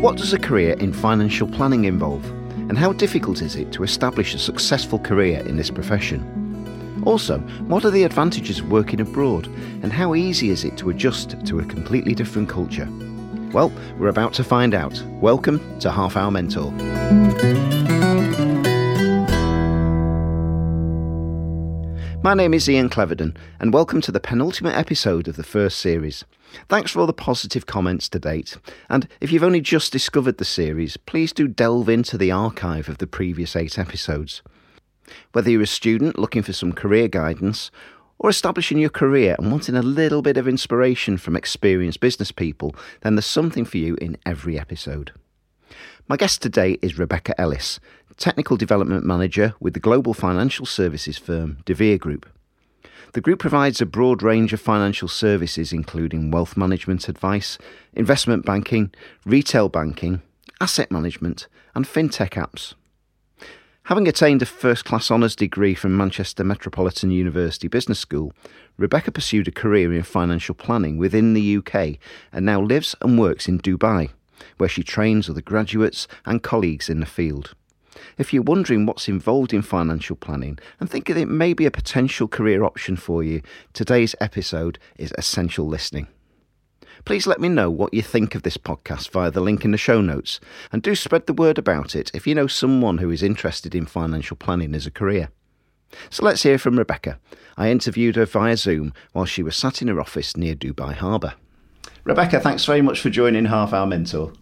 What does a career in financial planning involve? And how difficult is it to establish a successful career in this profession? Also, what are the advantages of working abroad? And how easy is it to adjust to a completely different culture? Well, we're about to find out. Welcome to Half Hour Mentor. My name is Ian Cleverdon, and welcome to the penultimate episode of the first series. Thanks for all the positive comments to date. And if you've only just discovered the series, please do delve into the archive of the previous eight episodes. Whether you're a student looking for some career guidance, or establishing your career and wanting a little bit of inspiration from experienced business people, then there's something for you in every episode. My guest today is Rebecca Ellis, Technical Development Manager with the global financial services firm deVere Group. The group provides a broad range of financial services, including wealth management advice, investment banking, retail banking, asset management, and fintech apps. Having attained a first class honours degree from Manchester Metropolitan University Business School, Rebecca pursued a career in financial planning within the UK and now lives and works in Dubai where she trains other graduates and colleagues in the field. If you're wondering what's involved in financial planning and think it may be a potential career option for you, today's episode is essential listening. Please let me know what you think of this podcast via the link in the show notes, and do spread the word about it if you know someone who is interested in financial planning as a career. So let's hear from Rebecca. I interviewed her via Zoom while she was sat in her office near Dubai Harbour. Rebecca, thanks very much for joining Half Hour Mentor.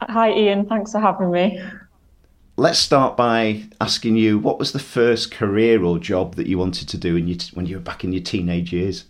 Hi, Ian. Thanks for having me. Let's start by asking you what was the first career or job that you wanted to do you, when you were back in your teenage years?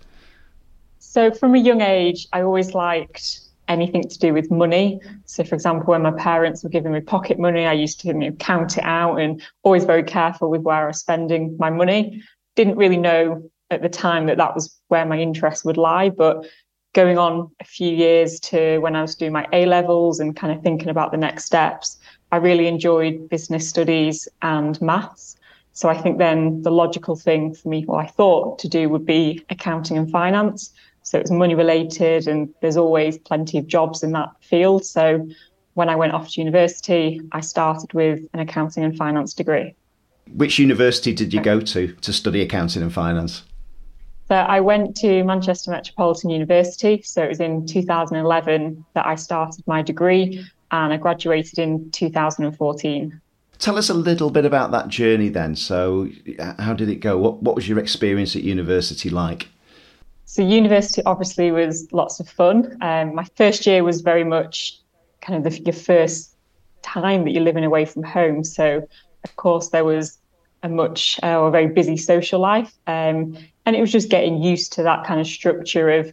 So, from a young age, I always liked anything to do with money. So, for example, when my parents were giving me pocket money, I used to you know, count it out and always very careful with where I was spending my money. Didn't really know at the time that that was where my interest would lie, but going on a few years to when I was doing my A levels and kind of thinking about the next steps, I really enjoyed business studies and maths. So I think then the logical thing for me, what I thought to do would be accounting and finance. So it's money related and there's always plenty of jobs in that field. So when I went off to university, I started with an accounting and finance degree. Which university did you go to to study accounting and finance? So I went to Manchester Metropolitan University. So it was in 2011 that I started my degree and I graduated in 2014. Tell us a little bit about that journey then. So, how did it go? What, what was your experience at university like? So, university obviously was lots of fun. Um, my first year was very much kind of the, your first time that you're living away from home. So, of course, there was a much uh, or a very busy social life. Um, and it was just getting used to that kind of structure of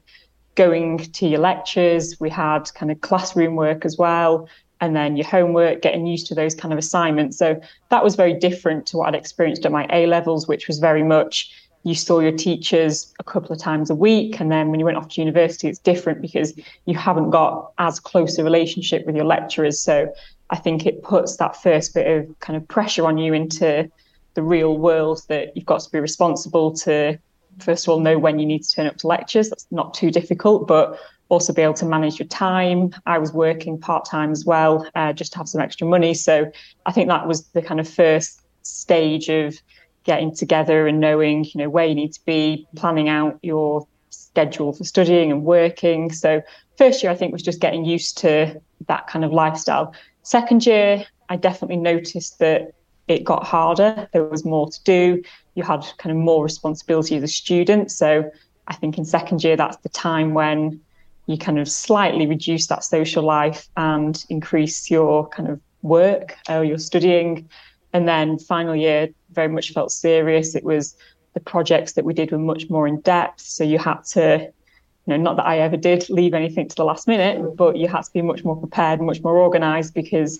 going to your lectures. We had kind of classroom work as well, and then your homework, getting used to those kind of assignments. So that was very different to what I'd experienced at my A levels, which was very much you saw your teachers a couple of times a week. And then when you went off to university, it's different because you haven't got as close a relationship with your lecturers. So I think it puts that first bit of kind of pressure on you into the real world that you've got to be responsible to first of all know when you need to turn up to lectures. That's not too difficult but also be able to manage your time. I was working part-time as well uh, just to have some extra money. So i think that was the kind of first stage of getting together and knowing you know where you need to be planning out your schedule for studying and working. So first year i think was just getting used to that kind of lifestyle. Second year i definitely noticed that it got harder. There was more to do. You had kind of more responsibility as a student. So I think in second year, that's the time when you kind of slightly reduce that social life and increase your kind of work or your studying. And then final year very much felt serious. It was the projects that we did were much more in depth. So you had to, you know, not that I ever did leave anything to the last minute, but you had to be much more prepared, much more organized because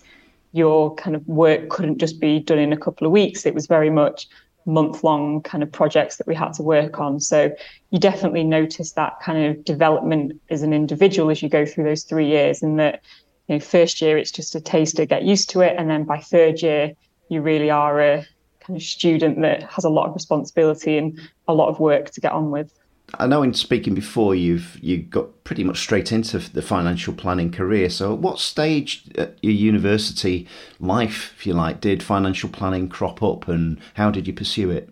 your kind of work couldn't just be done in a couple of weeks. It was very much month long kind of projects that we had to work on. So you definitely notice that kind of development as an individual as you go through those three years. And that, you know, first year it's just a taster, get used to it. And then by third year, you really are a kind of student that has a lot of responsibility and a lot of work to get on with. I know in speaking before, you've you got pretty much straight into the financial planning career. So, at what stage at your university life, if you like, did financial planning crop up, and how did you pursue it?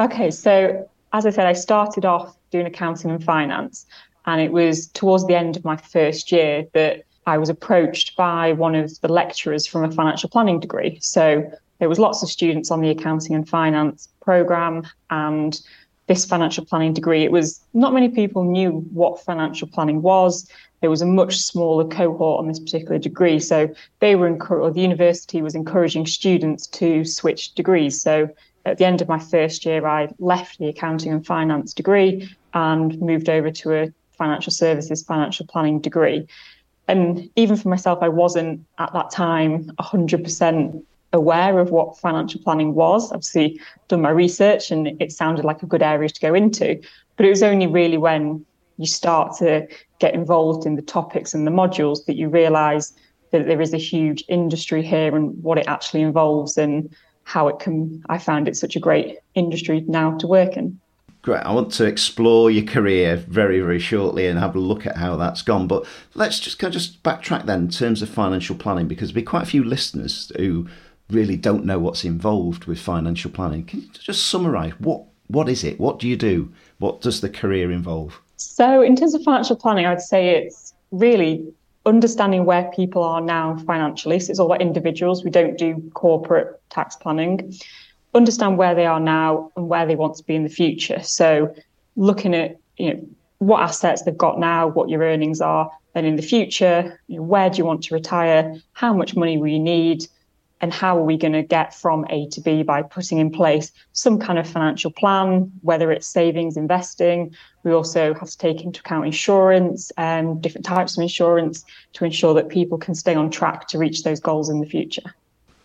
Okay, so as I said, I started off doing accounting and finance, and it was towards the end of my first year that I was approached by one of the lecturers from a financial planning degree. So there was lots of students on the accounting and finance program, and this financial planning degree, it was not many people knew what financial planning was. There was a much smaller cohort on this particular degree. So they were, or the university was encouraging students to switch degrees. So at the end of my first year, I left the accounting and finance degree and moved over to a financial services financial planning degree. And even for myself, I wasn't at that time 100% aware of what financial planning was. Obviously, done my research and it sounded like a good area to go into. But it was only really when you start to get involved in the topics and the modules that you realize that there is a huge industry here and what it actually involves and how it can. I found it such a great industry now to work in. Great. I want to explore your career very, very shortly and have a look at how that's gone. But let's just kind of just backtrack then in terms of financial planning, because there'll be quite a few listeners who really don't know what's involved with financial planning. Can you just summarise what what is it? What do you do? What does the career involve? So, in terms of financial planning, I'd say it's really understanding where people are now financially. So, it's all about individuals. We don't do corporate tax planning. Understand where they are now and where they want to be in the future. So, looking at you know what assets they've got now, what your earnings are, then in the future, you know, where do you want to retire? How much money will you need? And how are we going to get from A to B by putting in place some kind of financial plan, whether it's savings, investing. We also have to take into account insurance and um, different types of insurance to ensure that people can stay on track to reach those goals in the future.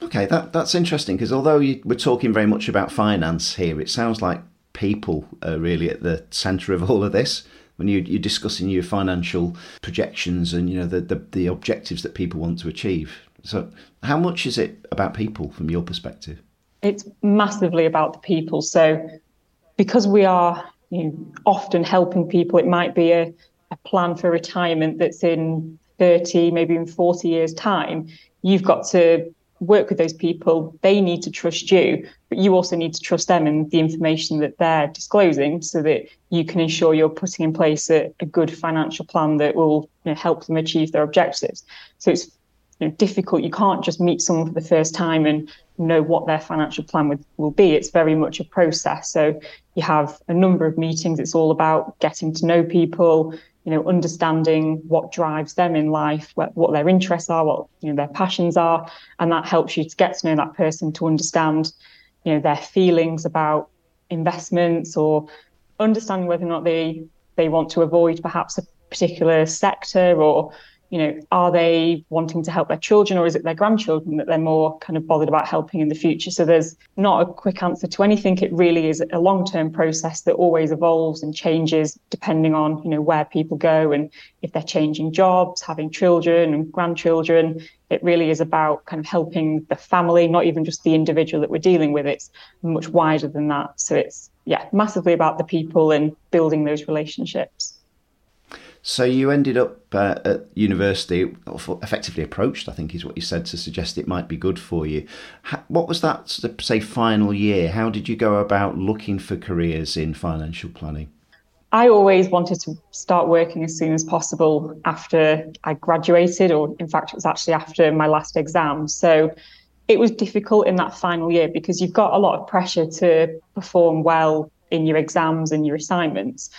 Okay, that, that's interesting because although you, we're talking very much about finance here, it sounds like people are really at the centre of all of this when you, are discussing your financial projections and you know the, the, the objectives that people want to achieve. So, how much is it about people from your perspective? It's massively about the people. So, because we are you know, often helping people, it might be a, a plan for retirement that's in 30, maybe in 40 years' time. You've got to work with those people. They need to trust you, but you also need to trust them and the information that they're disclosing so that you can ensure you're putting in place a, a good financial plan that will you know, help them achieve their objectives. So it's you know, difficult. You can't just meet someone for the first time and know what their financial plan would, will be. It's very much a process. So you have a number of meetings. It's all about getting to know people, you know, understanding what drives them in life, what, what their interests are, what you know their passions are, and that helps you to get to know that person to understand, you know, their feelings about investments or understanding whether or not they they want to avoid perhaps a particular sector or you know, are they wanting to help their children or is it their grandchildren that they're more kind of bothered about helping in the future? So there's not a quick answer to anything. It really is a long-term process that always evolves and changes depending on, you know, where people go and if they're changing jobs, having children and grandchildren. It really is about kind of helping the family, not even just the individual that we're dealing with. It's much wider than that. So it's, yeah, massively about the people and building those relationships. So you ended up uh, at university, effectively approached, I think is what you said, to suggest it might be good for you. what was that, say, final year? How did you go about looking for careers in financial planning? I always wanted to start working as soon as possible after I graduated, or in fact, it was actually after my last exam. So it was difficult in that final year because you've got a lot of pressure to perform well in your exams and your assignments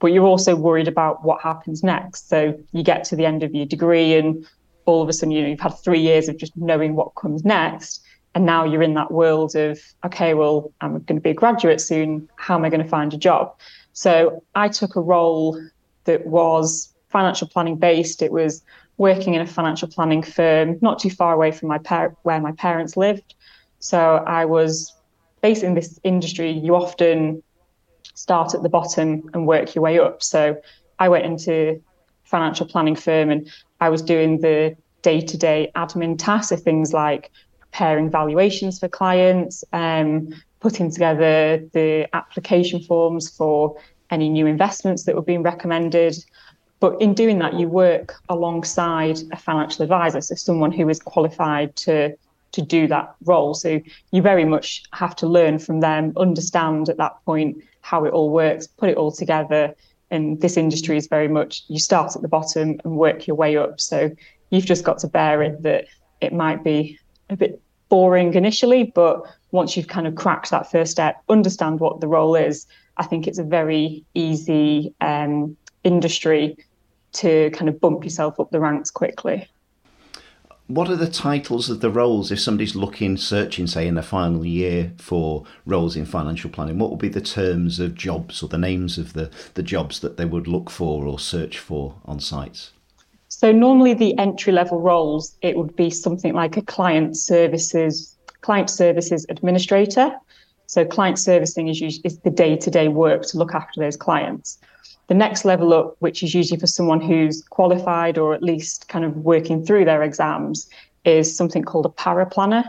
but you're also worried about what happens next. So you get to the end of your degree and all of a sudden, you know, you've had three years of just knowing what comes next. And now you're in that world of, okay, well, I'm going to be a graduate soon. How am I going to find a job? So I took a role that was financial planning based. It was working in a financial planning firm not too far away from my par- where my parents lived. So I was based in this industry. You often start at the bottom and work your way up. So I went into financial planning firm and I was doing the day-to-day admin tasks of things like preparing valuations for clients, um, putting together the application forms for any new investments that were being recommended. But in doing that, you work alongside a financial advisor, so someone who is qualified to to do that role. So you very much have to learn from them, understand at that point how it all works, put it all together. And this industry is very much you start at the bottom and work your way up. So you've just got to bear it that it might be a bit boring initially, but once you've kind of cracked that first step, understand what the role is, I think it's a very easy um, industry to kind of bump yourself up the ranks quickly. What are the titles of the roles if somebody's looking, searching, say, in their final year for roles in financial planning? What would be the terms of jobs or the names of the, the jobs that they would look for or search for on sites? So, normally the entry level roles, it would be something like a client services client services administrator. So, client servicing is, is the day to day work to look after those clients. The next level up, which is usually for someone who's qualified or at least kind of working through their exams, is something called a paraplanner.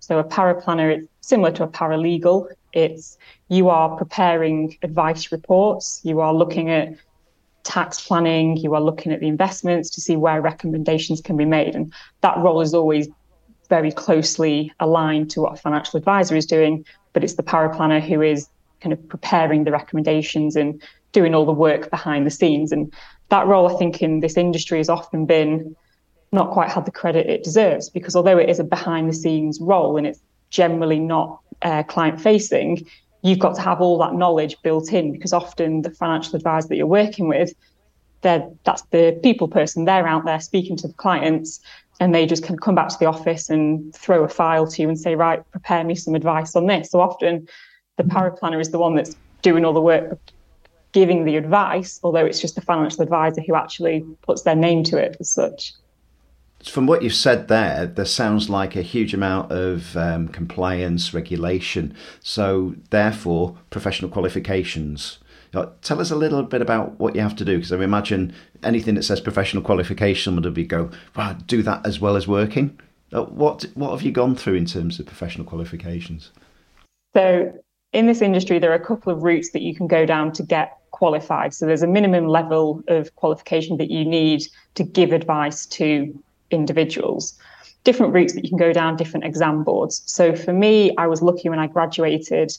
So a paraplanner is similar to a paralegal. It's you are preparing advice reports, you are looking at tax planning, you are looking at the investments to see where recommendations can be made. And that role is always very closely aligned to what a financial advisor is doing, but it's the paraplanner who is kind of preparing the recommendations and doing all the work behind the scenes. And that role, I think, in this industry has often been not quite had the credit it deserves because although it is a behind the scenes role and it's generally not uh, client facing, you've got to have all that knowledge built in because often the financial advisor that you're working with, they're, that's the people person. They're out there speaking to the clients and they just can come back to the office and throw a file to you and say, right, prepare me some advice on this. So often the paraplanner is the one that's doing all the work giving the advice, although it's just the financial advisor who actually puts their name to it as such. From what you've said there, there sounds like a huge amount of um, compliance, regulation. So, therefore, professional qualifications. Uh, tell us a little bit about what you have to do, because I imagine anything that says professional qualification would be go, wow, do that as well as working. Uh, what what have you gone through in terms of professional qualifications? So, in this industry, there are a couple of routes that you can go down to get qualified. So there's a minimum level of qualification that you need to give advice to individuals. Different routes that you can go down, different exam boards. So for me, I was lucky when I graduated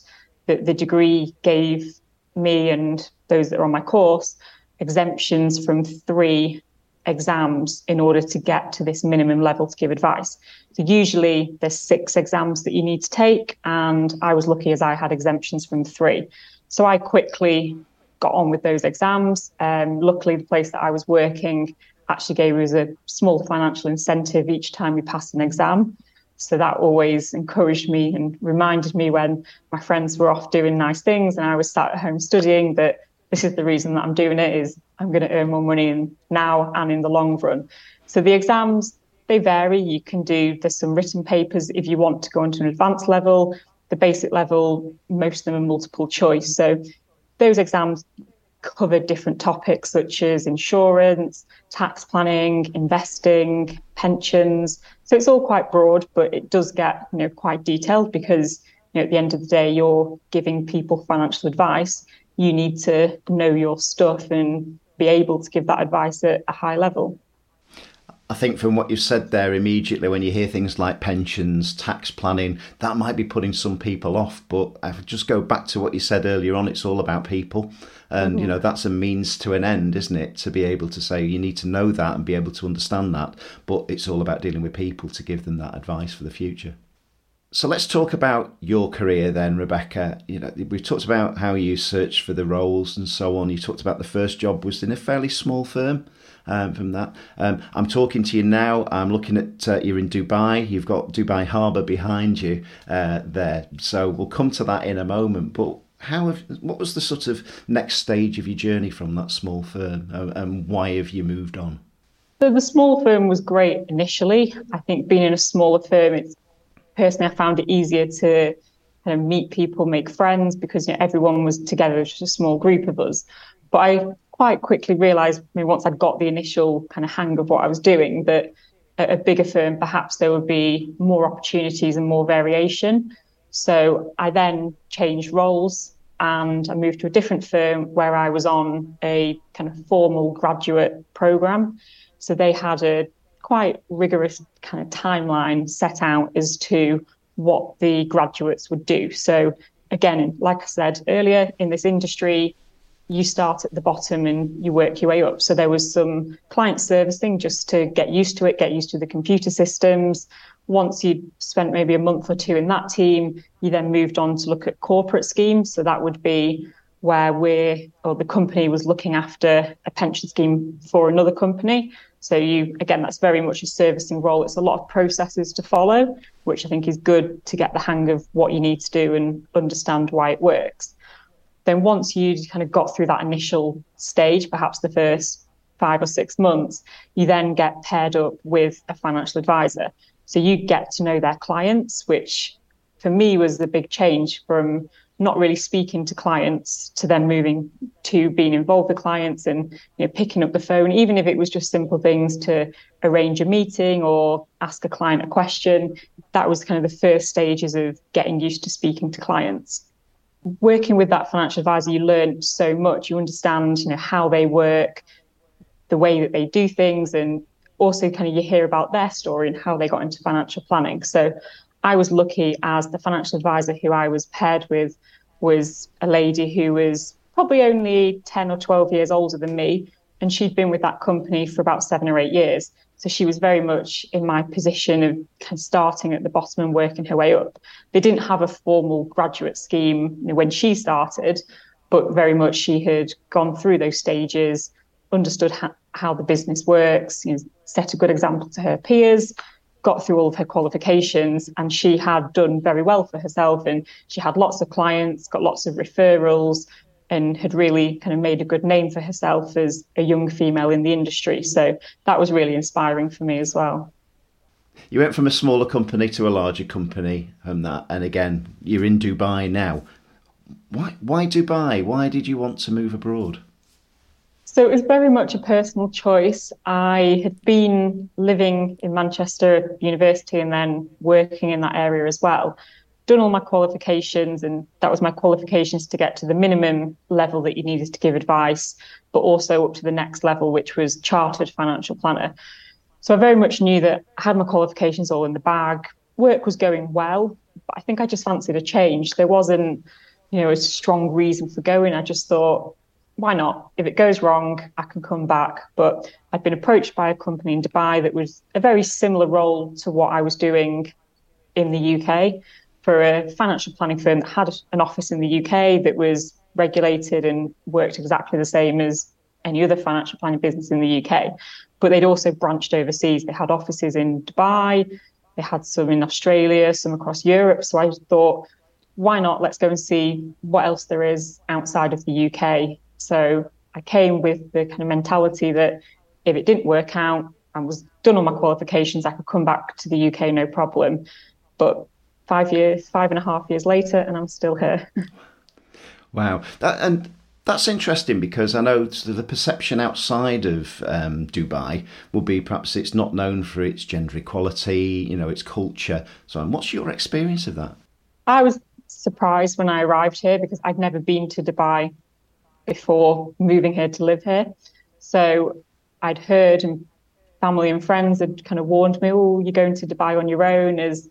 that the degree gave me and those that are on my course exemptions from three exams in order to get to this minimum level to give advice. So usually there's six exams that you need to take, and I was lucky as I had exemptions from three. So I quickly got on with those exams. Um, luckily, the place that I was working actually gave us a small financial incentive each time we passed an exam. So that always encouraged me and reminded me when my friends were off doing nice things and I was sat at home studying that this is the reason that I'm doing it is I'm going to earn more money in, now and in the long run. So the exams they vary. You can do there's some written papers if you want to go into an advanced level. The basic level, most of them are multiple choice. So those exams covered different topics such as insurance, tax planning, investing, pensions. So it's all quite broad, but it does get you know quite detailed because you know at the end of the day you're giving people financial advice. You need to know your stuff and be able to give that advice at a high level. I think from what you've said there immediately, when you hear things like pensions, tax planning, that might be putting some people off. But I just go back to what you said earlier on. It's all about people, and mm-hmm. you know that's a means to an end, isn't it? To be able to say you need to know that and be able to understand that. But it's all about dealing with people to give them that advice for the future. So let's talk about your career then, Rebecca. You know, we've talked about how you searched for the roles and so on. You talked about the first job was in a fairly small firm um, from that. Um, I'm talking to you now. I'm looking at uh, you're in Dubai. You've got Dubai Harbour behind you uh, there. So we'll come to that in a moment. But how have, what was the sort of next stage of your journey from that small firm, uh, and why have you moved on? So the small firm was great initially. I think being in a smaller firm, it's personally I found it easier to kind of meet people, make friends because you know, everyone was together, it was just a small group of us. But I quite quickly realized, I mean, once I'd got the initial kind of hang of what I was doing, that at a bigger firm, perhaps there would be more opportunities and more variation. So I then changed roles and I moved to a different firm where I was on a kind of formal graduate program. So they had a quite rigorous kind of timeline set out as to what the graduates would do. So again, like I said earlier, in this industry, you start at the bottom and you work your way up. So there was some client servicing just to get used to it, get used to the computer systems. Once you'd spent maybe a month or two in that team, you then moved on to look at corporate schemes. So that would be where we're, or the company was looking after a pension scheme for another company. So you, again, that's very much a servicing role. It's a lot of processes to follow, which I think is good to get the hang of what you need to do and understand why it works then once you kind of got through that initial stage, perhaps the first five or six months, you then get paired up with a financial advisor. So you get to know their clients, which for me was the big change from not really speaking to clients to then moving to being involved with clients and you know, picking up the phone, even if it was just simple things to arrange a meeting or ask a client a question. That was kind of the first stages of getting used to speaking to clients working with that financial advisor, you learn so much. You understand, you know, how they work, the way that they do things, and also kind of you hear about their story and how they got into financial planning. So I was lucky as the financial advisor who I was paired with was a lady who was probably only 10 or 12 years older than me. And she'd been with that company for about seven or eight years. So she was very much in my position of kind of starting at the bottom and working her way up. They didn't have a formal graduate scheme you know, when she started, but very much she had gone through those stages, understood ha- how the business works, you know, set a good example to her peers, got through all of her qualifications, and she had done very well for herself. And she had lots of clients, got lots of referrals, and had really kind of made a good name for herself as a young female in the industry. So that was really inspiring for me as well. You went from a smaller company to a larger company, and that, and again, you're in Dubai now. Why, why Dubai? Why did you want to move abroad? So it was very much a personal choice. I had been living in Manchester at university and then working in that area as well done all my qualifications, and that was my qualifications to get to the minimum level that you needed to give advice, but also up to the next level, which was chartered financial planner. So I very much knew that I had my qualifications all in the bag. Work was going well, but I think I just fancied a change. There wasn't, you know, a strong reason for going. I just thought, why not? If it goes wrong, I can come back. But I'd been approached by a company in Dubai that was a very similar role to what I was doing in the UK for a financial planning firm that had an office in the UK that was regulated and worked exactly the same as any other financial planning business in the UK. But they'd also branched overseas. They had offices in Dubai, they had some in Australia, some across Europe. So I thought, why not? Let's go and see what else there is outside of the UK. So I came with the kind of mentality that if it didn't work out and was done all my qualifications, I could come back to the UK no problem. But five years, five and a half years later, and I'm still here. wow, that, and that's interesting because I know the perception outside of um, Dubai will be perhaps it's not known for its gender equality, you know, its culture. So, what's your experience of that? I was surprised when I arrived here because I'd never been to Dubai before moving here to live here. So I'd heard and family and friends had kind of warned me, oh, you're going to Dubai on your own as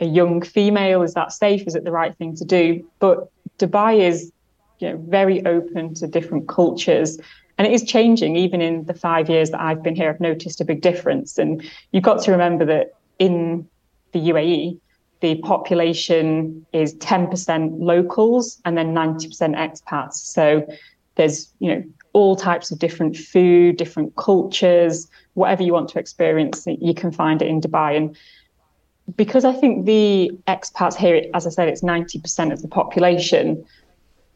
a young female? Is that safe? Is it the right thing to do? But Dubai is you know, very open to different cultures. And it is changing. Even in the five years that I've been here, I've noticed a big difference. And you've got to remember that in the UAE, the population is 10% locals and then 90% expats. So there's, you know, all types of different food, different cultures, whatever you want to experience, you can find it in Dubai. And because I think the expats here, as I said, it's 90% of the population,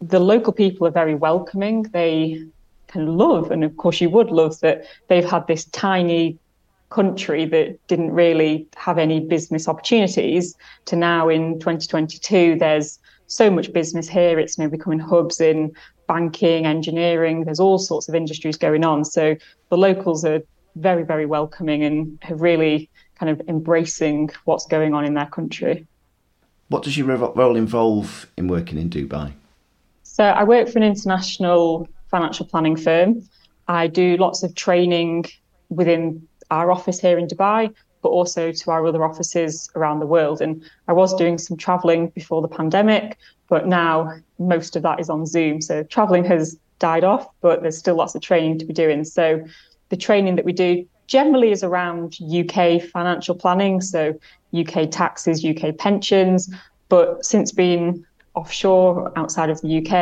the local people are very welcoming. They can love, and of course, you would love that they've had this tiny country that didn't really have any business opportunities to now in 2022, there's so much business here. It's know, becoming hubs in banking, engineering. There's all sorts of industries going on. So the locals are very, very welcoming and have really kind of embracing what's going on in their country. What does your role involve in working in Dubai? So I work for an international financial planning firm. I do lots of training within our office here in Dubai, but also to our other offices around the world. And I was doing some traveling before the pandemic, but now most of that is on Zoom. So traveling has died off, but there's still lots of training to be doing. So the training that we do generally is around UK financial planning, so UK taxes, UK pensions. But since being offshore outside of the UK,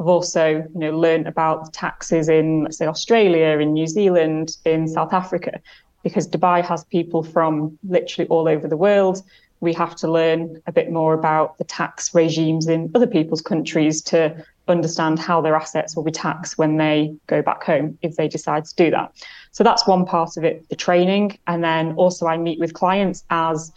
I've also, you know, learned about taxes in, let's say, Australia, in New Zealand, in South Africa, because Dubai has people from literally all over the world. We have to learn a bit more about the tax regimes in other people's countries to understand how their assets will be taxed when they go back home if they decide to do that. So that's one part of it, the training. And then also I meet with clients as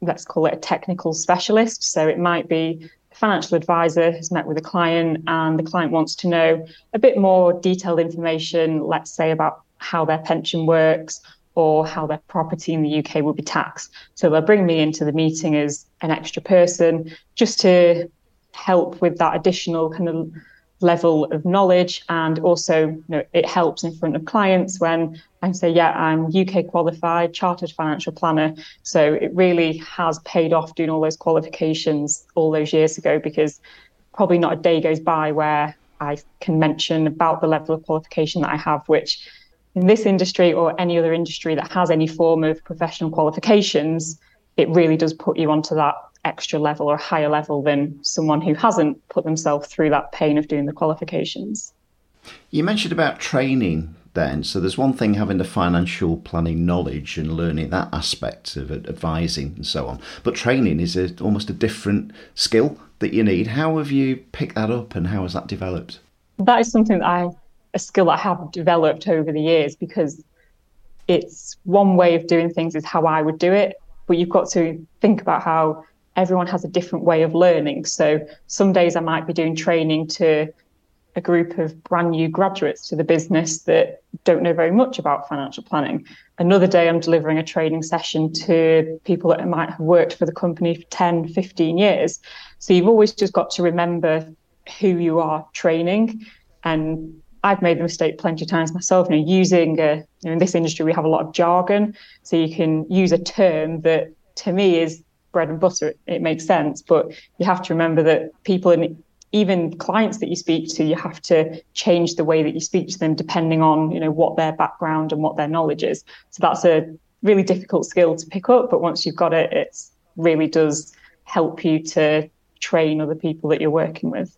let's call it a technical specialist. So it might be a financial advisor has met with a client and the client wants to know a bit more detailed information, let's say about how their pension works or how their property in the UK will be taxed. So they'll bring me into the meeting as an extra person just to help with that additional kind of level of knowledge. And also you know it helps in front of clients when I say yeah I'm UK qualified chartered financial planner. So it really has paid off doing all those qualifications all those years ago because probably not a day goes by where I can mention about the level of qualification that I have which in this industry or any other industry that has any form of professional qualifications it really does put you onto that extra level or higher level than someone who hasn't put themselves through that pain of doing the qualifications. You mentioned about training then. So there's one thing having the financial planning knowledge and learning that aspect of advising and so on. But training is a, almost a different skill that you need. How have you picked that up and how has that developed? That is something that I, a skill I have developed over the years because it's one way of doing things is how I would do it. But you've got to think about how everyone has a different way of learning. So some days I might be doing training to a group of brand new graduates to the business that don't know very much about financial planning. Another day I'm delivering a training session to people that might have worked for the company for 10, 15 years. So you've always just got to remember who you are training. And I've made the mistake plenty of times myself, you know, using a, you know, in this industry, we have a lot of jargon. So you can use a term that to me is bread and butter, it, makes sense. But you have to remember that people and even clients that you speak to, you have to change the way that you speak to them depending on, you know, what their background and what their knowledge is. So that's a really difficult skill to pick up. But once you've got it, it really does help you to train other people that you're working with.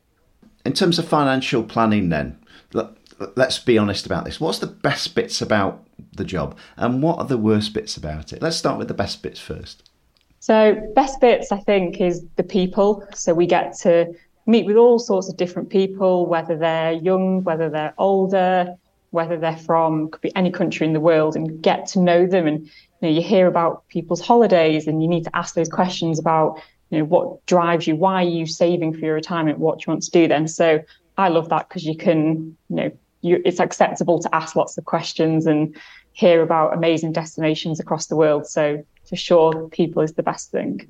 In terms of financial planning, then, let's be honest about this. What's the best bits about the job and what are the worst bits about it? Let's start with the best bits first. So, best bits, I think, is the people. So, we get to meet with all sorts of different people, whether they're young, whether they're older, whether they're from could be any country in the world, and get to know them. And you know, you hear about people's holidays, and you need to ask those questions about you know what drives you, why are you saving for your retirement, what do you want to do then. So, I love that because you can, you know, you, it's acceptable to ask lots of questions and hear about amazing destinations across the world. So for sure, people is the best thing.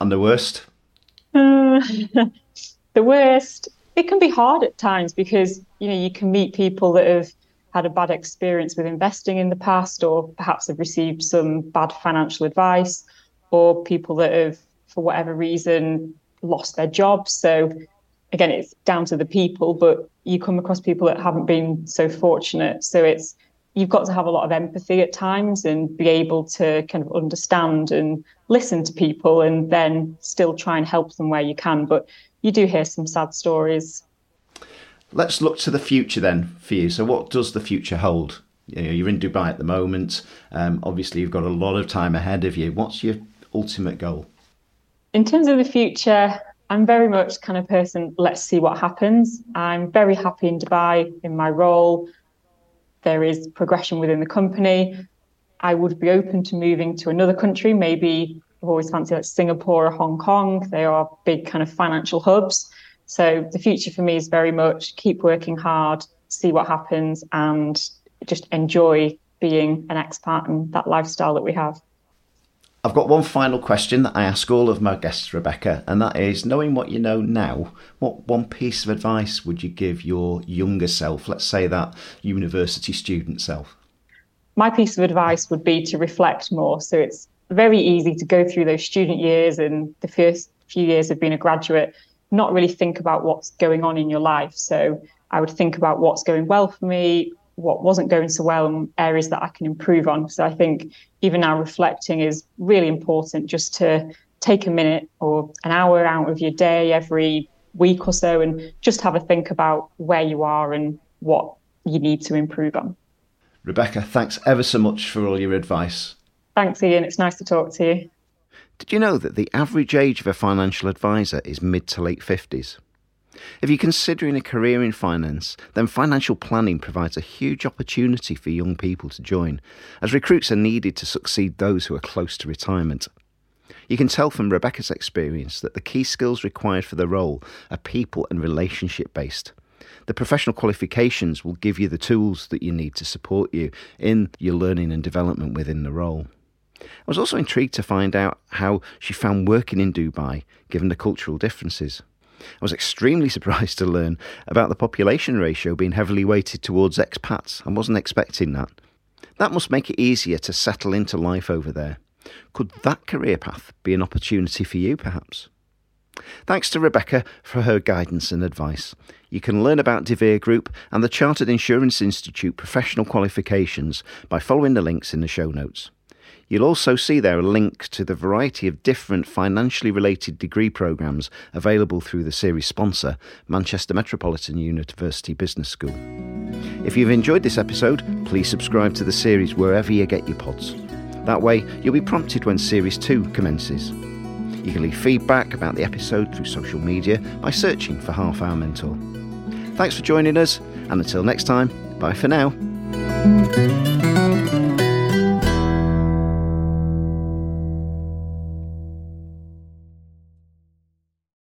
And the worst? Uh, the worst, it can be hard at times because you know you can meet people that have had a bad experience with investing in the past, or perhaps have received some bad financial advice, or people that have, for whatever reason, lost their jobs. So again, it's down to the people, but you come across people that haven't been so fortunate. So it's you've got to have a lot of empathy at times and be able to kind of understand and listen to people and then still try and help them where you can. But you do hear some sad stories. Let's look to the future then for you. So, what does the future hold? You know, you're in Dubai at the moment. Um, obviously, you've got a lot of time ahead of you. What's your ultimate goal? In terms of the future, I'm very much kind of person, let's see what happens. I'm very happy in Dubai in my role there is progression within the company. I would be open to moving to another country. Maybe I've always fancied like Singapore or Hong Kong. They are big kind of financial hubs. So the future for me is very much keep working hard, see what happens, and just enjoy being an expat and that lifestyle that we have. I've got one final question that I ask all of my guests, Rebecca, and that is knowing what you know now, what one piece of advice would you give your younger self, let's say that university student self? My piece of advice would be to reflect more. So it's very easy to go through those student years and the first few years of being a graduate, not really think about what's going on in your life. So I would think about what's going well for me, what wasn't going so well and areas that I can improve on. So I think even now reflecting is really important just to take a minute or an hour out of your day every week or so and just have a think about where you are and what you need to improve on. Rebecca, thanks ever so much for all your advice. Thanks, Ian. It's nice to talk to you. Did you know that the average age of a financial advisor is mid to late 50s? If you're considering a career in finance, then financial planning provides a huge opportunity for young people to join, as recruits are needed to succeed those who are close to retirement. You can tell from Rebecca's experience that the key skills required for the role are people and relationship based. The professional qualifications will give you the tools that you need to support you in your learning and development within the role. I was also intrigued to find out how she found working in Dubai, given the cultural differences. I was extremely surprised to learn about the population ratio being heavily weighted towards expats. I wasn't expecting that. That must make it easier to settle into life over there. Could that career path be an opportunity for you, perhaps? Thanks to Rebecca for her guidance and advice. You can learn about deVere Group and the Chartered Insurance Institute professional qualifications by following the links in the show notes. You'll also see there a link to the variety of different financially related degree programmes available through the series sponsor, Manchester Metropolitan University Business School. If you've enjoyed this episode, please subscribe to the series wherever you get your pods. That way, you'll be prompted when Series 2 commences. You can leave feedback about the episode through social media by searching for Half Hour Mentor. Thanks for joining us, and until next time, bye for now.